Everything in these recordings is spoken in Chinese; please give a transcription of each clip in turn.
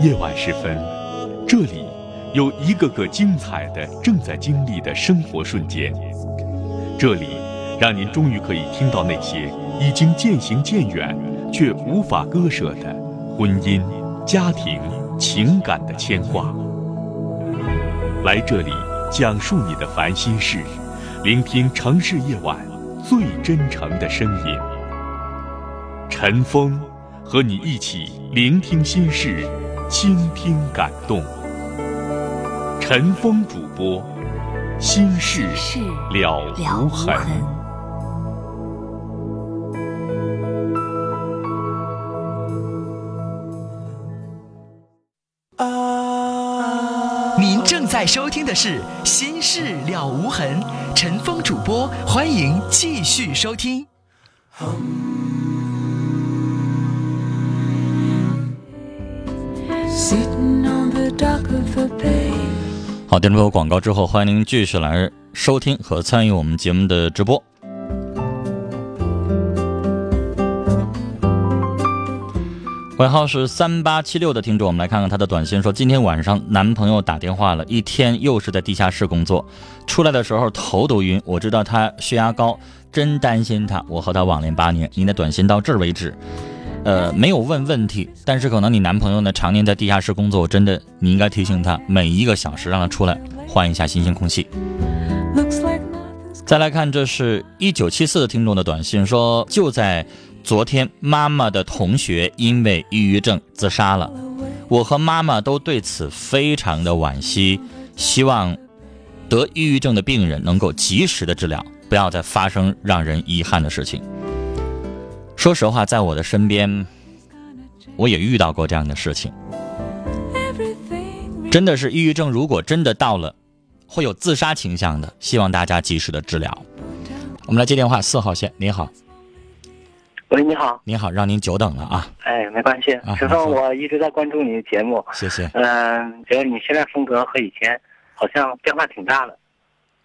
夜晚时分，这里有一个个精彩的正在经历的生活瞬间，这里让您终于可以听到那些已经渐行渐远却无法割舍的婚姻、家庭、情感的牵挂。来这里讲述你的烦心事，聆听城市夜晚最真诚的声音。陈峰和你一起聆听心事，倾听感动。陈峰主播，心事了无痕。您正在收听的是《心事了无痕》，陈峰主播，欢迎继续收听。好，电视播广告之后，欢迎您继续来收听和参与我们节目的直播。尾号是三八七六的听众，我们来看看他的短信，说今天晚上男朋友打电话了，一天又是在地下室工作，出来的时候头都晕，我知道他血压高，真担心他。我和他网恋八年，您的短信到这儿为止。呃，没有问问题，但是可能你男朋友呢常年在地下室工作，真的你应该提醒他，每一个小时让他出来换一下新鲜空气。再来看，这是一九七四的听众的短信说，就在昨天，妈妈的同学因为抑郁症自杀了，我和妈妈都对此非常的惋惜，希望得抑郁症的病人能够及时的治疗，不要再发生让人遗憾的事情。说实话，在我的身边，我也遇到过这样的事情。真的是抑郁症，如果真的到了，会有自杀倾向的，希望大家及时的治疗。我们来接电话，四号线，你好，喂，你好，你好，让您久等了啊。哎，没关系，啊陈峰，我一直在关注你的节目，谢谢嗯、觉得你现在风格和以前好像变化挺大的。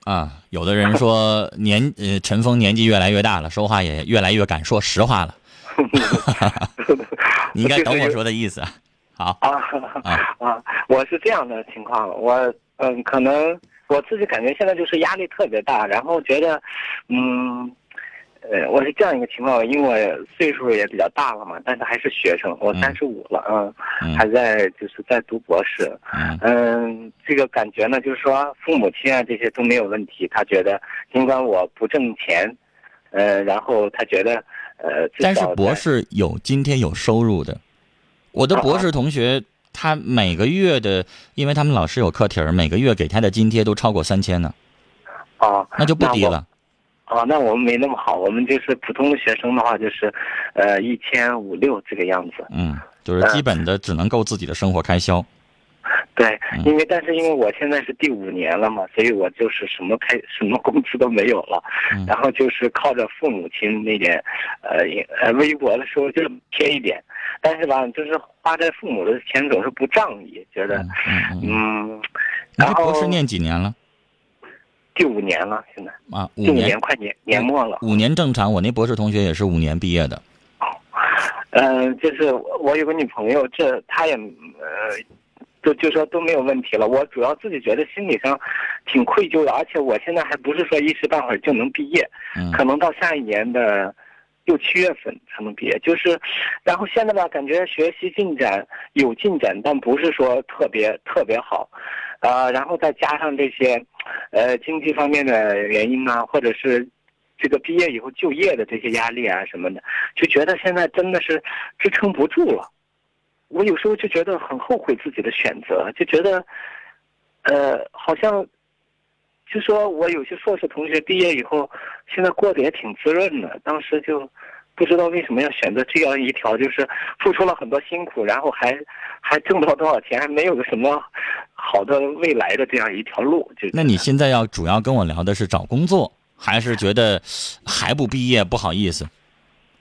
啊。有的人说年呃陈峰年纪越来越大了，说话也越来越敢说实话了。你应该懂我说的意思。好，啊啊！我是这样的情况，我嗯，可能我自己感觉现在就是压力特别大，然后觉得，嗯，呃，我是这样一个情况，因为我岁数也比较大了嘛，但是还是学生，我嗯。三十五了，嗯，嗯。还在就是在读博士，嗯。嗯，这个感觉呢，就是说父母亲啊这些都没有问题，他觉得尽管我不挣钱，呃，然后他觉得，呃，但是博士有今天有收入的，我的博士同学他每个月的，因为他们老师有课题儿，每个月给他的津贴都超过三千呢，哦，那就不低了。哦，那我们没那么好，我们就是普通的学生的话，就是，呃，一千五六这个样子。嗯，就是基本的只能够自己的生活开销。对嗯，因为但是因为我现在是第五年了嘛，所以我就是什么开什么工资都没有了，嗯 然后就是靠着父母亲那点，呃呃微薄的时候就是贴一点，但是吧，就是花在父母的钱总是不仗义，觉得嗯然后这博士念几年了？第五年了，现在啊，五年。快年年末了。五年正常，我那博士同学也是五年毕业的。嗯，就是我有个女朋友，这她也呃，就就说都没有问题了。我主要自己觉得心理上挺愧疚的，而且我现在还不是说一时半会儿就能毕业，嗯可能到下一年的六七月份才能毕业。就是，然后现在吧，感觉学习进展有进展，但不是说特别特别好，啊，然后再加上这些，呃，经济方面的原因啊，或者是。这个毕业以后就业的这些压力啊什么的，就觉得现在真的是支撑不住了。我有时候就觉得很后悔自己的选择，就觉得，呃，好像，就说我有些硕士同学毕业以后，现在过得也挺滋润的。当时就不知道为什么要选择这样一条，就是付出了很多辛苦，然后还还挣不到多少钱，还没有个什么好的未来的这样一条路。就那你现在要主要跟我聊的是找工作，还是觉得还不毕业不好意思？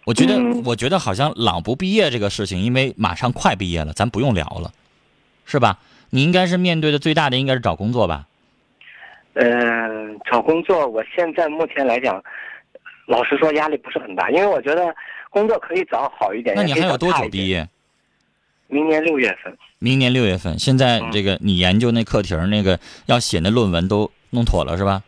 我觉得，嗯我觉得好像老不毕业这个事情，因为马上快毕业了，咱不用聊了，是吧？你应该是面对的最大的应该是找工作吧？嗯，找工作，我现在目前来讲，老实说压力不是很大，因为我觉得工作可以找好一点。那你还有多？久毕业？明年六月份。明年六月份，现在这个你研究那课题儿，那个要写那论文都弄妥了是吧？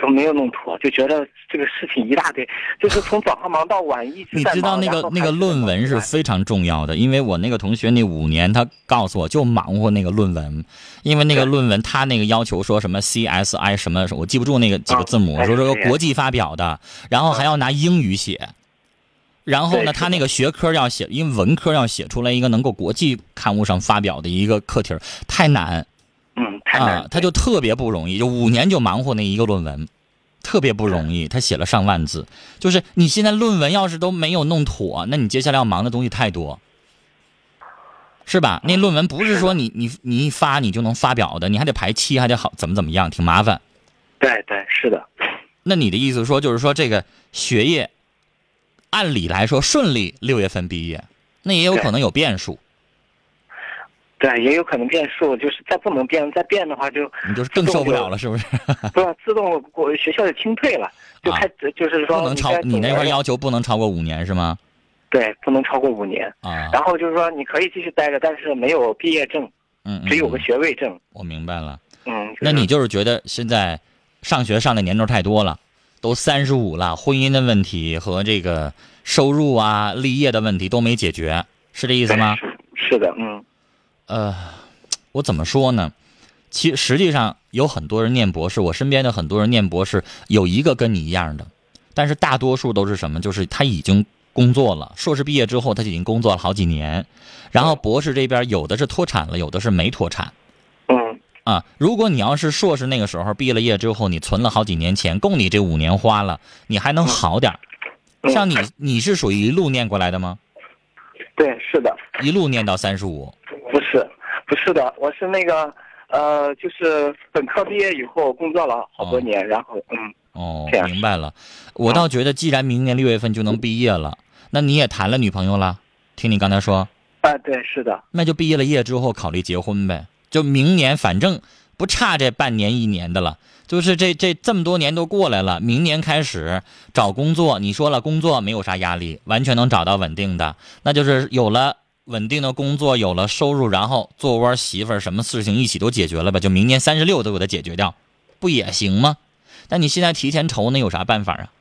都没有弄妥，就觉得这个事情一大堆，就是从早上忙到晚，一直在你知道那个那个论文是非常重要的，因为我那个同学那五年他告诉我就忙活那个论文，因为那个论文他那个要求说什么 CSI 什么，我记不住那个几个字母，啊说这个国际发表的，然后还要拿英语写。然后呢，他那个学科要写，因为文科要写出来一个能够国际刊物上发表的一个课题儿太难嗯，太难啊，他就特别不容易，就五年就忙活那一个论文，特别不容易。他写了上万字，就是你现在论文要是都没有弄妥，那你接下来要忙的东西太多，是吧？那论文不是说你你你一发你就能发表的，你还得排期，还得好怎么怎么样，挺麻烦。对对是的，那你的意思说，就是说这个学业，按理来说顺利六月份毕业，那也有可能有变数，对也有可能变数，就是再不能变，再变的话就你就是更受不了了，是不是？不是自动我学校就清退了，就啊开就是说不能超，该你那块要要求不能超过五年是吗？对不能超过五年，啊，然后就是说你可以继续待着，但是没有毕业证，嗯，嗯只有个嗯学位证。我明白了。嗯，就是那你就是觉得现在上学上的年头太多了，都三十五了，婚姻的问题和这个收入啊、立业的问题都没解决，是这意思吗？是是的，嗯呃，我怎么说呢？其实际上有很多人念博士，我身边的很多人念博士有一个跟你一样的，但是大多数都是什么？就是他已经工作了，硕士毕业之后他已经工作了好几年，然后博士这边有的是脱产了，有的是没脱产。嗯啊，如果你要是硕士那个时候毕了业之后，你存了好几年钱，供你这五年花了，你还能好点像你，你是属于一路念过来的吗？对是的，一路念到三十五，不是不是的，我是那个呃，就是本科毕业以后工作了好多年，然后嗯哦明白了。我倒觉得，既然明年六月份就能毕业了，那你也谈了女朋友了？听你刚才说，啊对是的，那就毕业了业之后考虑结婚呗。就明年反正不差这半年一年的了，就是这这这么多年都过来了，明年开始找工作，你说了工作没有啥压力，完全能找到稳定的，那就是有了稳定的工作，有了收入，然后做窝媳妇儿，什么事情一起都解决了吧？就明年三十六都给它解决掉，不也行吗？但你现在提前愁，那有啥办法啊？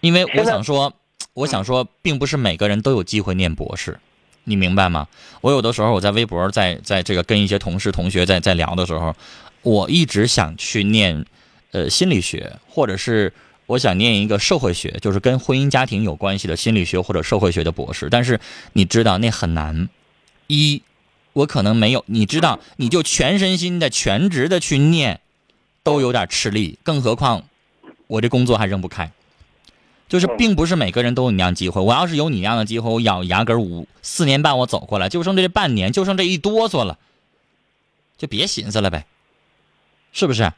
因为我想说，我想说，并不是每个人都有机会念博士，你明白吗？我有的时候我在微博在在这个跟一些同事同学在在聊的时候，我一直想去念呃心理学，或者是我想念一个社会学，就是跟婚姻家庭有关系的心理学或者社会学的博士。但是你知道那很难，一我可能没有，你知道你就全身心的全职的去念，都有点吃力，更何况我这工作还扔不开。就是嗯并不是每个人都有你那样机会。我要是有你那样的机会，我咬牙根儿五四年半我走过来，就剩这半年，就剩这一哆嗦了，就别寻思了呗，是不是？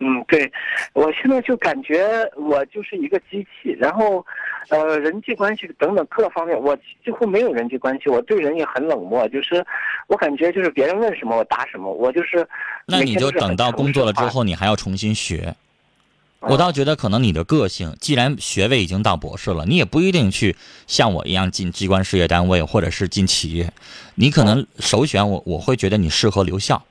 嗯对，我现在就感觉我就是一个机器，然后呃人际关系等等各方面，我几乎没有人际关系，我对人也很冷漠，就是我感觉就是别人问什么我答什么，我就是那你就等到工作了之。后，你还要重新学。嗯我倒觉得可能你的个性，既然学位已经到博士了，你也不一定去像我一样进机关事业单位或者是进企业，你可能首选我我会觉得你适合留校。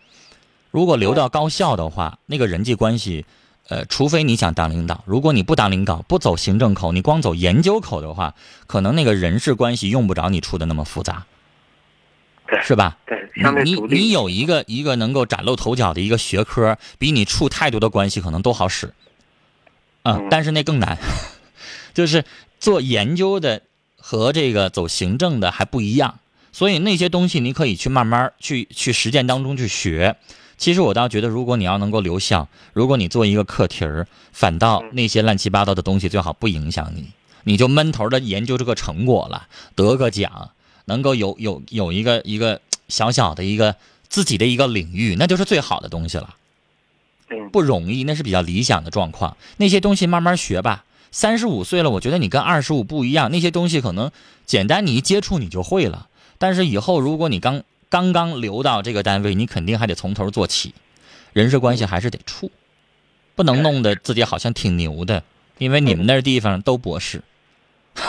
如果留到高校的话，那个人际关系，呃，除非你想当领导，如果你不当领导，不走行政口，你光走研究口的话，可能那个人事关系用不着你处的那么复杂，是吧？你。你有一个一个能够崭露头角的一个学科，比你处太多的关系可能都好使，啊、嗯。但是那更难，就是做研究的和这个走行政的还不一样，所以那些东西你可以去慢慢去去实践当中去学。其实我倒觉得，如果你要能够留校，如果你做一个课题儿，反倒嗯。那些乱七八糟的东西最好不影响你，你就闷头的研究这个成果了，得个奖，能够有有有一个一个小小的一个自己的一个领域，那就是最好的东西了。嗯不容易，那是比较理想的状况。那些东西慢慢学吧。三十五岁了，我觉得你跟二十五不一样，那些东西可能简单，你一接触你就会了。但是以后如果你刚刚刚留到这个单位，你肯定还得从头做起，人事关系还是得处，不能弄得自己好像挺牛的，因为你们那地方都博士。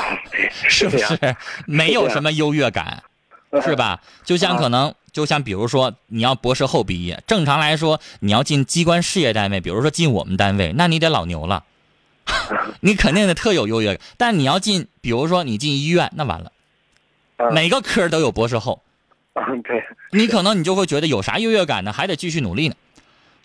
是不是？没有什么优越感，是？吧？就像可能，就像比如说，你要博士后毕业，正常来说，你要进机关事业单位，比如说进我们单位，那你得老牛了，你肯定得特有优越感。但你要进，比如说你进医院，那完了，嗯每个科都有博士后，嗯，对，你可能你就会觉得有啥优越感呢？还得继续努力呢。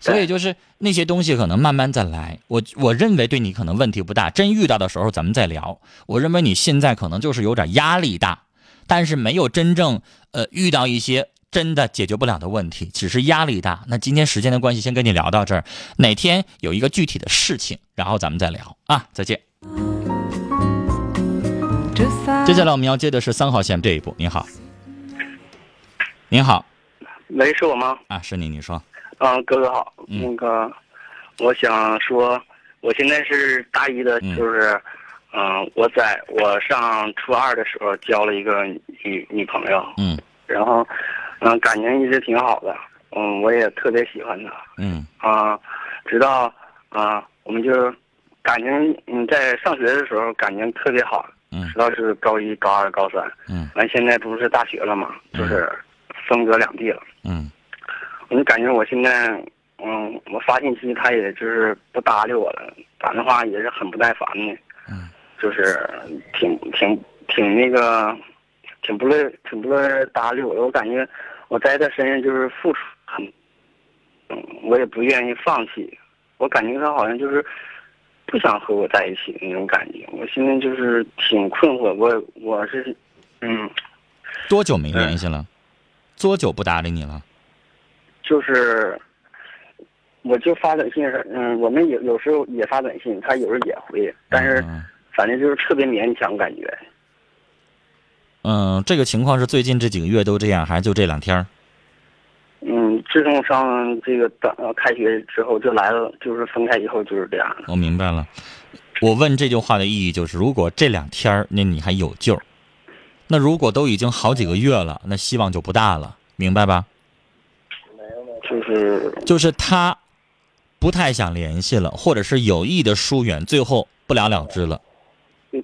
所以就是那些东西可能慢慢再来。我我认为对你可能问题不大，真遇到的时候咱们再聊。我认为你现在可能就是有点压力大，但是没有真正呃遇到一些真的解决不了的问题，只是压力大。那今天时间的关系，先跟你聊到这儿。哪天有一个具体的事情，然后咱们再聊啊！再见。接下来我们要接的是三号线这一步。您好，您好喂，是我吗？啊，是你，你说。嗯，哥哥好，嗯那个，我想说，我现在是大一的，嗯就是，嗯、我在我上初二的时候交了一个女女朋友，嗯。然后，嗯、感情一直挺好的，嗯，我也特别喜欢她，嗯。啊、直到啊、我们就感情，嗯，在上学的时候感情特别好，嗯直到是高一、高二、高三，嗯。完现在不是大学了嘛，就是分隔两地了。嗯。我就感觉我现在，嗯，我发信息，他也就是不搭理我了，打电话也是很不耐烦的，嗯，就是挺挺挺那个，挺不乐挺不乐意搭理我的。我感觉我在他身上就是付出很，嗯，我也不愿意放弃。我感觉他好像就是不想和我在一起那种感觉。我现在就是挺困惑，我我是，嗯，多久没联系了？多久不搭理你了？就是，我就发短信是，嗯，我们有有时候也发短信，他有时候也回，但是嗯反正就是特别勉强感觉。嗯，这个情况是最近这几个月都这样，还是就这两天？嗯，自从上这个大呃开学之后就来了，就是分开以后就是这样的。我明白了。我问这句话的意义就是，如果这两天儿那你还有救，那如果都已经好几个月了，那希望就不大了，明白吧？就是就是他不太想联系了，或者是有意的疏远，最后不了了之了。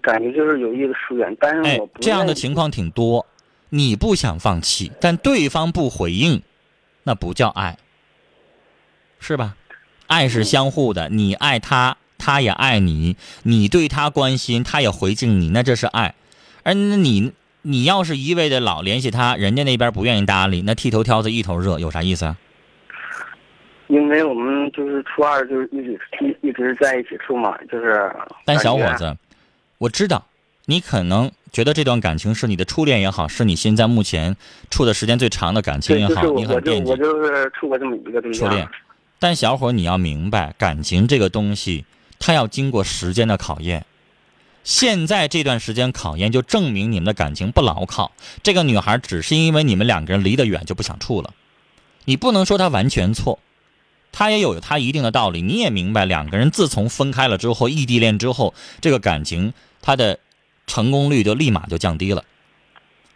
感觉就是有意的疏远，但是哎我不，这样的情况挺多。你不想放弃，但对方不回应，那不叫爱，是吧？爱是相互的，你爱他，他也爱你，你对他关心，他也回敬你，那这是爱。而你，你要是一味的老联系他，人家那边不愿意搭理，那剃头挑子一头热，有啥意思啊？因为我们就是初二就是一直一一直在一起处嘛，就是。但小伙子，我知道你可能觉得这段感情是你的初恋也好，是你现在目前处的时间最长的感情，也好，就是你很惦记我就我。就是处过这么一个对象。初恋，但小伙你要明白，感情这个东西，它要经过时间的考验。现在这段时间考验，就证明你们的感情不牢靠。这个女孩只是因为你们两个人离得远就不想处了，你不能说她完全错，她也有他一定的道理。你也明白，两个人自从分开了之后，异地恋之后，这个感情它的成功率就立马就降低了。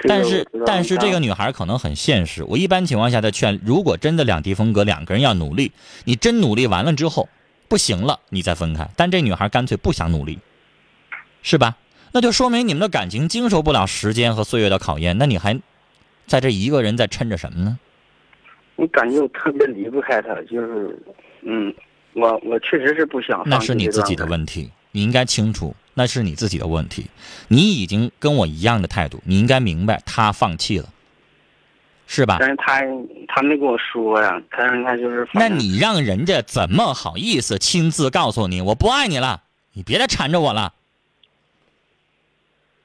但是但是这个女孩可能很现实。我一般情况下在劝，如果真的两地分隔，两个人要努力，你真努力完了之后不行了，你再分开。但这女孩干脆不想努力，是吧？那就说明你们的感情经受不了时间和岁月的考验。那你还在这一个人在撑着什么呢？我感觉我特别离不开他，就是，嗯，我我确实是不想。那是你自己的问题，你应该清楚，那是你自己的问题。你已经跟我一样的态度，你应该明白他放弃了，是吧？但是他他没跟我说呀，他让他就是。那你让人家怎么好意思亲自告诉你我不爱你了？你别再缠着我了。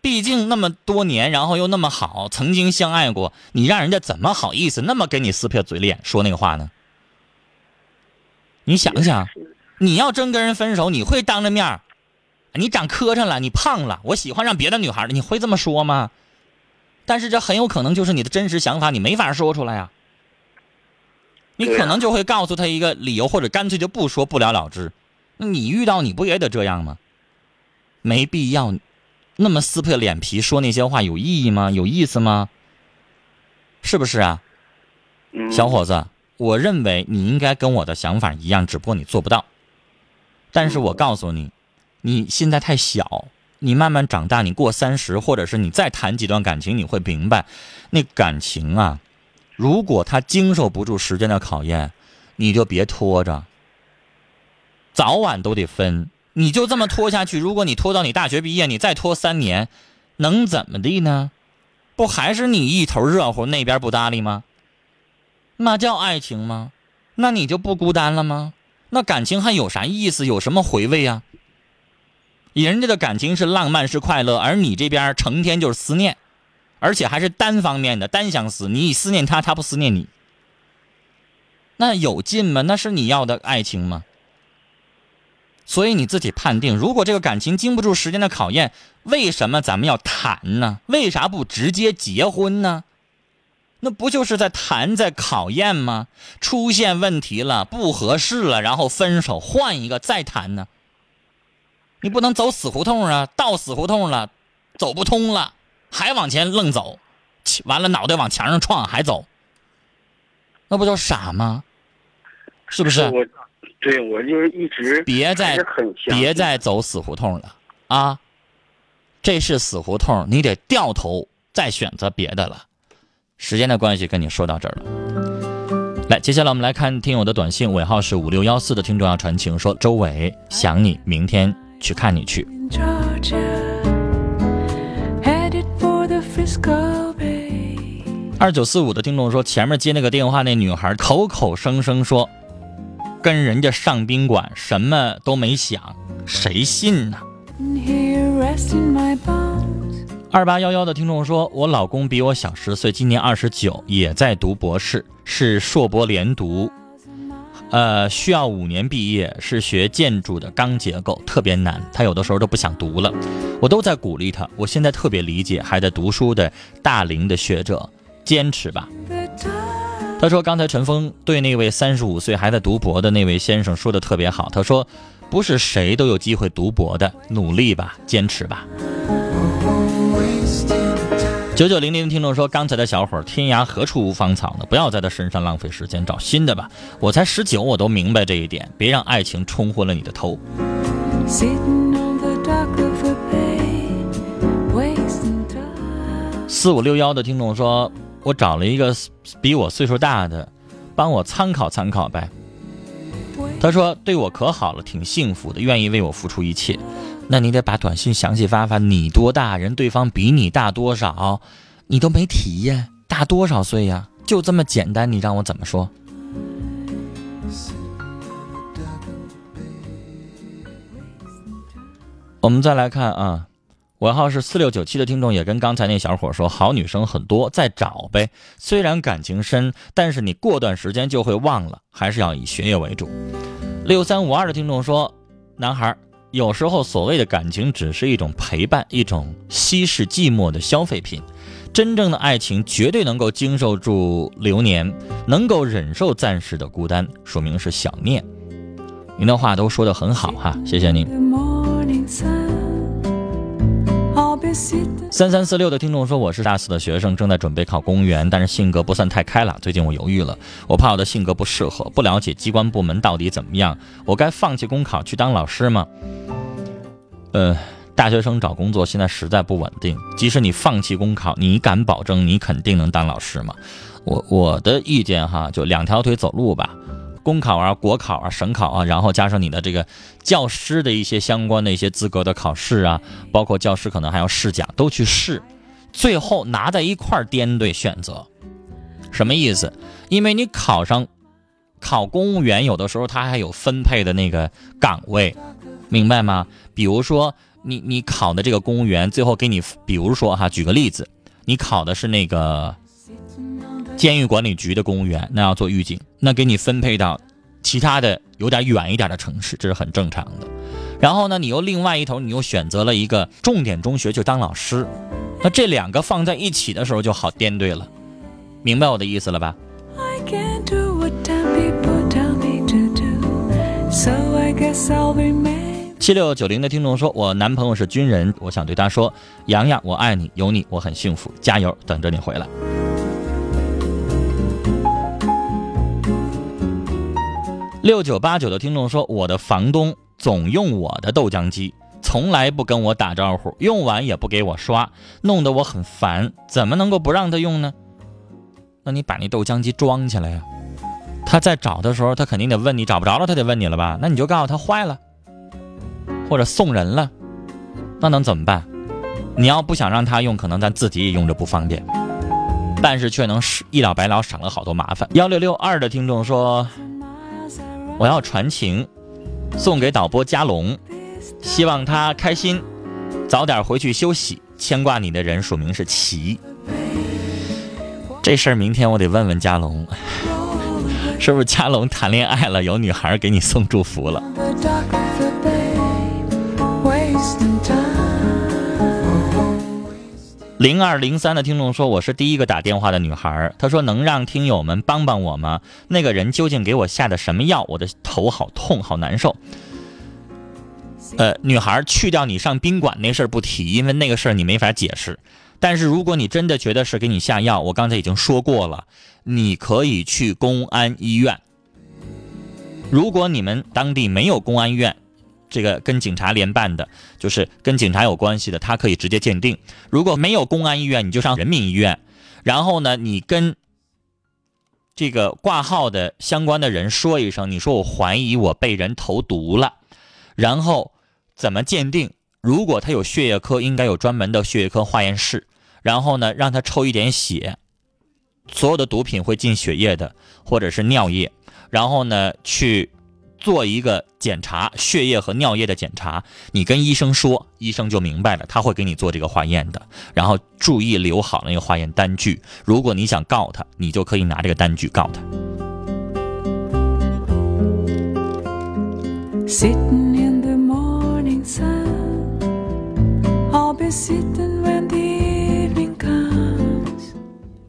毕竟那么多年，然后又那么好，曾经相爱过，你让人家怎么好意思那么给你撕破嘴脸说那个话呢？你想想，你要真跟人分手，你会当着面你长磕碜了，你胖了，我喜欢上别的女孩了，你会这么说吗？但是这很有可能就是你的真实想法，你没法说出来呀。你可能就会告诉他一个理由，或者干脆就不说，不了了之。那你遇到你不也得这样吗？没必要那么撕破脸皮说那些话，有意义吗？有意思吗？是不是啊，嗯、小伙子？我认为你应该跟我的想法一样，只不过你做不到。但是我告诉你，你现在太小，你慢慢长大，你过三十，或者是你再谈几段感情，你会明白，那感情啊，如果他经受不住时间的考验，你就别拖着，早晚都得分。你就这么拖下去，如果你拖到你大学毕业，你再拖三年，能怎么地呢？不还是你一头热乎，那边不搭理吗？那叫爱情吗？那你就不孤单了吗？那感情还有啥意思？有什么回味啊？人家的感情是浪漫是快乐，而你这边成天就是思念，而且还是单方面的单相思。你思念他，他不思念你，那有劲吗？那是你要的爱情吗？所以你自己判定，如果这个感情经不住时间的考验，为什么咱们要谈呢？为啥不直接结婚呢？那不就是在谈，在考验吗？出现问题了，不合适了，然后分手，换一个再谈呢？你不能走死胡同啊！到死胡同了，走不通了，还往前愣走，完了脑袋往墙上撞还走，那不就傻吗？是不是？对我就是一直别再别再走死胡同了啊！这是死胡同，你得掉头再选择别的了。时间的关系，跟你说到这儿了。来，接下来我们来看听友的短信，尾号是五六幺四的听众要传情说：周伟想你，明天去看你去。二九四五的听众说：前面接那个电话那女孩口口声声说跟人家上宾馆，什么都没想，谁信呢？二八幺幺的听众说：“我老公比我小十岁，今年二十九，也在读博士，是硕博连读，呃，需要五年毕业，是学建筑的钢结构，特别难，他有的时候都不想读了。我都在鼓励他。我现在特别理解还在读书的大龄的学者，坚持吧。”他说：“刚才陈峰对那位三十五岁还在读博的那位先生说的特别好。他说，不是谁都有机会读博的，努力吧，坚持吧。”九九零零的听众说：“刚才的小伙，天涯何处无芳草呢？不要在他身上浪费时间，找新的吧。我才十九，我都明白这一点。别让爱情冲昏了你的头。”四五六幺的听众说：“我找了一个比我岁数大的，帮我参考参考呗。”他说：“对我可好了，挺幸福的，愿意为我付出一切。”那你得把短信详细发发，你多大人？对方比你大多少？你都没提呀，大多少岁呀？就这么简单，你让我怎么说？我们再来看啊，尾号是四六九七的听众也跟刚才那小伙说，好女生很多，再找呗。虽然感情深，但是你过段时间就会忘了，还是要以学业为主。六三五二的听众说，男孩。有时候，所谓的感情只是一种陪伴，一种稀释寂寞的消费品。真正的爱情绝对能够经受住流年，能够忍受暂时的孤单，说明是想念。您的话都说的很好哈，谢谢您。三三四六的听众说：“我是大四的学生，正在准备考公务员，但是性格不算太开朗。最近我犹豫了，我怕我的性格不适合，不了解机关部门到底怎么样。我该放弃公考去当老师吗？”呃，大学生找工作现在实在不稳定，即使你放弃公考，你敢保证你肯定能当老师吗？我我的意见哈，就两条腿走路吧。公考啊，国考啊，省考啊，然后加上你的这个教师的一些相关的一些资格的考试啊，包括教师可能还要试讲，都去试，最后拿在一块儿掂对选择，什么意思？因为你考上考公务员，有的时候他还有分配的那个岗位，明白吗？比如说你你考的这个公务员，最后给你，比如说哈，举个例子，你考的是那个。监狱管理局的公务员，那要做狱警，那给你分配到其他的有点远一点的城市，这是很正常的。然后呢，你又另外一头，你又选择了一个重点中学去当老师，那这两个放在一起的时候就好颠对了，明白我的意思了吧？七六九零的听众说，我男朋友是军人，我想对他说，洋洋，我爱你，有你我很幸福，加油，等着你回来。六九八九的听众说：“我的房东总用我的豆浆机，从来不跟我打招呼，用完也不给我刷，弄得我很烦。怎么能够不让他用呢？那你把那豆浆机装起来呀。他在找的时候，他肯定得问你找不着了，他得问你了吧？那你就告诉他坏了，或者送人了，那能怎么办？你要不想让他用，可能咱自己也用着不方便，但是却能一了百了，省了好多麻烦。幺六六二的听众说，我要传情，送给导播加龙，希望他开心，早点回去休息。牵挂你的人署名是齐，这事儿明天我得问问加龙。是不是佳龙谈恋爱了？有女孩给你送祝福了。零二零三的听众说：“我是第一个打电话的女孩。”他说：“能让听友们帮帮我吗？那个人究竟给我下的什么药？我的头好痛，好难受。”呃，女孩，去掉你上宾馆那事儿不提，因为那个事儿你没法解释。但是如果你真的觉得是给你下药，我刚才已经说过了。你可以去公安医院。如果你们当地没有公安医院，这个跟警察联办的，就是跟警察有关系的，他可以直接鉴定。如果没有公安医院，你就上人民医院。然后呢，你跟这个挂号的相关的人说一声，你说我怀疑我被人投毒了。然后怎么鉴定？如果他有血液科，应该有专门的血液科化验室。然后呢，让他抽一点血。所有的毒品会进血液的，或者是尿液，然后呢去做一个检查，血液和尿液的检查。你跟医生说，医生就明白了，他会给你做这个化验的。然后注意留好那个化验单据。如果你想告他，你就可以拿这个单据告他。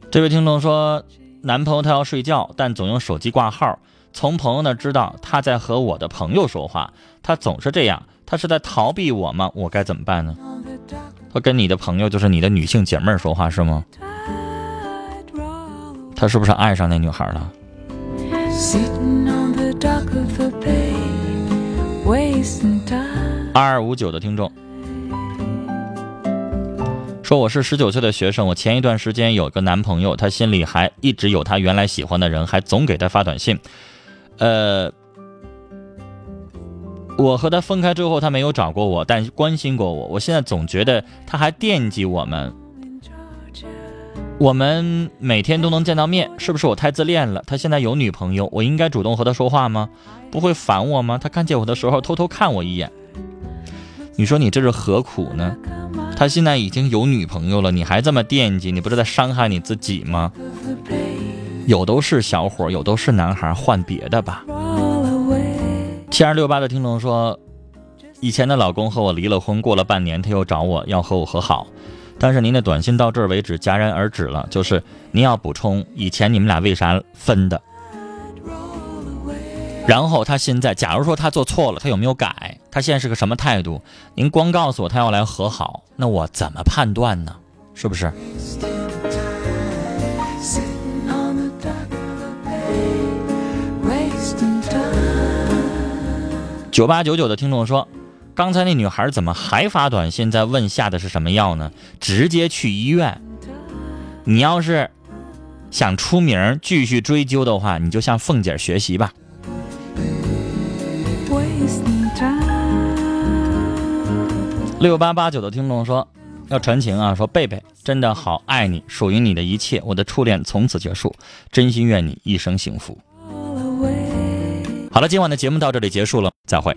这位听众说，男朋友他要睡觉，但总用手机挂号。从朋友那知道他在和我的朋友说话，他总是这样，他是在逃避我吗？我该怎么办呢？他跟你的朋友，就是你的女性姐妹说话是吗？他是不是爱上那女孩了？二二五九的听众。说我是十九岁的学生，我前一段时间有个男朋友，他心里还一直有他原来喜欢的人，还总给他发短信。呃，我和他分开之后，他没有找过我，但关心过我。我现在总觉得他还惦记我们。我们每天都能见到面，是不是我太自恋了？他现在有女朋友，我应该主动和他说话吗？不会烦我吗？他看见我的时候偷偷看我一眼。你说你这是何苦呢？他现在已经有女朋友了，你还这么惦记，你不是在伤害你自己吗？有都是小伙，有都是男孩，换别的吧。七二六八的听众说，以前的老公和我离了婚，过了半年他又找我要和我和好，但是您的短信到这儿为止戛然而止了，就是您要补充以前你们俩为啥分的。然后他现在，假如说他做错了，他有没有改？他现在是个什么态度？您光告诉我他要来和好，那我怎么判断呢？是不是？九八九九的听众说，刚才那女孩怎么还发短信在问下的是什么药呢？直接去医院。你要是想出名继续追究的话，你就向凤姐学习吧。六八八九的听众说，要传情啊！说贝贝真的好爱你，属于你的一切，我的初恋从此结束，真心愿你一生幸福。好了，今晚的节目到这里结束了，再会。